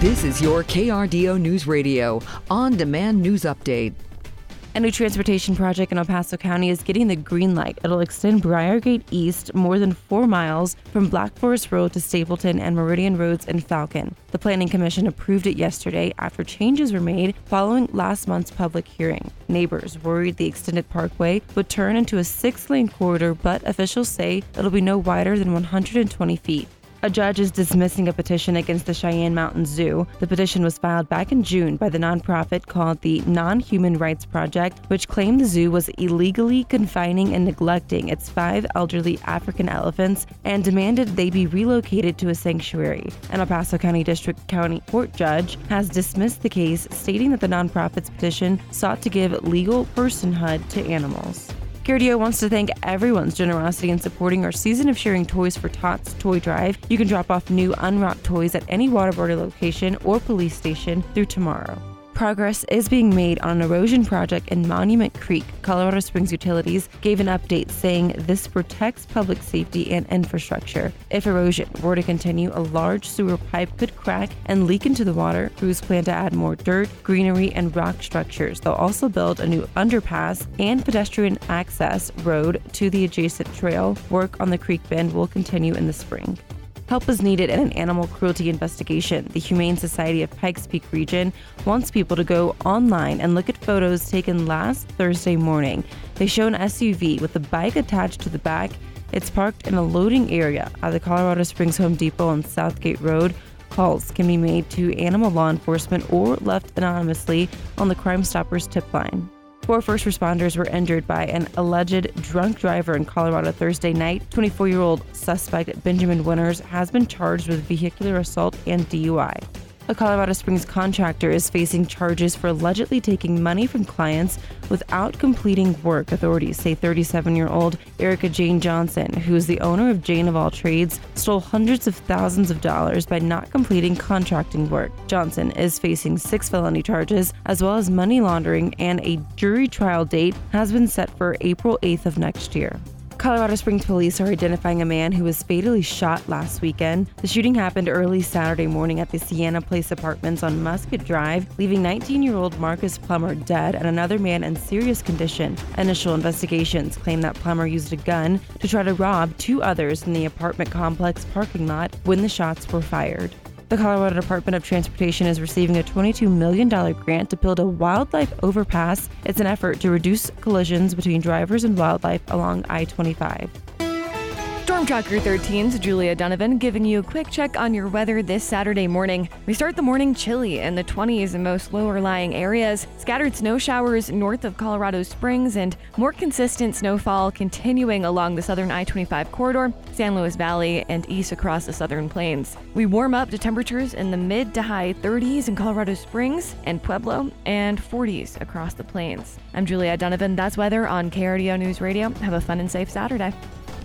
This is your KRDO News Radio on demand news update. A new transportation project in El Paso County is getting the green light. It'll extend Briargate East more than four miles from Black Forest Road to Stapleton and Meridian Roads in Falcon. The Planning Commission approved it yesterday after changes were made following last month's public hearing. Neighbors worried the extended parkway would turn into a six lane corridor, but officials say it'll be no wider than 120 feet. A judge is dismissing a petition against the Cheyenne Mountain Zoo. The petition was filed back in June by the nonprofit called the Non Human Rights Project, which claimed the zoo was illegally confining and neglecting its five elderly African elephants and demanded they be relocated to a sanctuary. An El Paso County District County Court judge has dismissed the case, stating that the nonprofit's petition sought to give legal personhood to animals. KRDO wants to thank everyone's generosity in supporting our season of sharing toys for Tots Toy Drive. You can drop off new unwrapped toys at any Waterboarder location or police station through tomorrow progress is being made on an erosion project in Monument Creek. Colorado Springs Utilities gave an update saying this protects public safety and infrastructure. If erosion were to continue, a large sewer pipe could crack and leak into the water. Crews plan to add more dirt, greenery, and rock structures. They'll also build a new underpass and pedestrian access road to the adjacent trail. Work on the creek bend will continue in the spring. Help is needed in an animal cruelty investigation. The Humane Society of Pikes Peak Region wants people to go online and look at photos taken last Thursday morning. They show an SUV with a bike attached to the back. It's parked in a loading area at the Colorado Springs Home Depot on Southgate Road. Calls can be made to animal law enforcement or left anonymously on the Crime Stoppers tip line. Four first responders were injured by an alleged drunk driver in Colorado Thursday night. 24 year old suspect Benjamin Winters has been charged with vehicular assault and DUI. A Colorado Springs contractor is facing charges for allegedly taking money from clients without completing work. Authorities say 37 year old Erica Jane Johnson, who is the owner of Jane of All Trades, stole hundreds of thousands of dollars by not completing contracting work. Johnson is facing six felony charges as well as money laundering, and a jury trial date has been set for April 8th of next year. Colorado Springs police are identifying a man who was fatally shot last weekend. The shooting happened early Saturday morning at the Sienna Place Apartments on Musket Drive, leaving 19 year old Marcus Plummer dead and another man in serious condition. Initial investigations claim that Plummer used a gun to try to rob two others in the apartment complex parking lot when the shots were fired. The Colorado Department of Transportation is receiving a $22 million grant to build a wildlife overpass. It's an effort to reduce collisions between drivers and wildlife along I 25. Storm Tracker 13's Julia Donovan giving you a quick check on your weather this Saturday morning. We start the morning chilly in the 20s in most lower lying areas, scattered snow showers north of Colorado Springs, and more consistent snowfall continuing along the southern I 25 corridor, San Luis Valley, and east across the southern plains. We warm up to temperatures in the mid to high 30s in Colorado Springs and Pueblo, and 40s across the plains. I'm Julia Donovan. That's weather on KRDO News Radio. Have a fun and safe Saturday.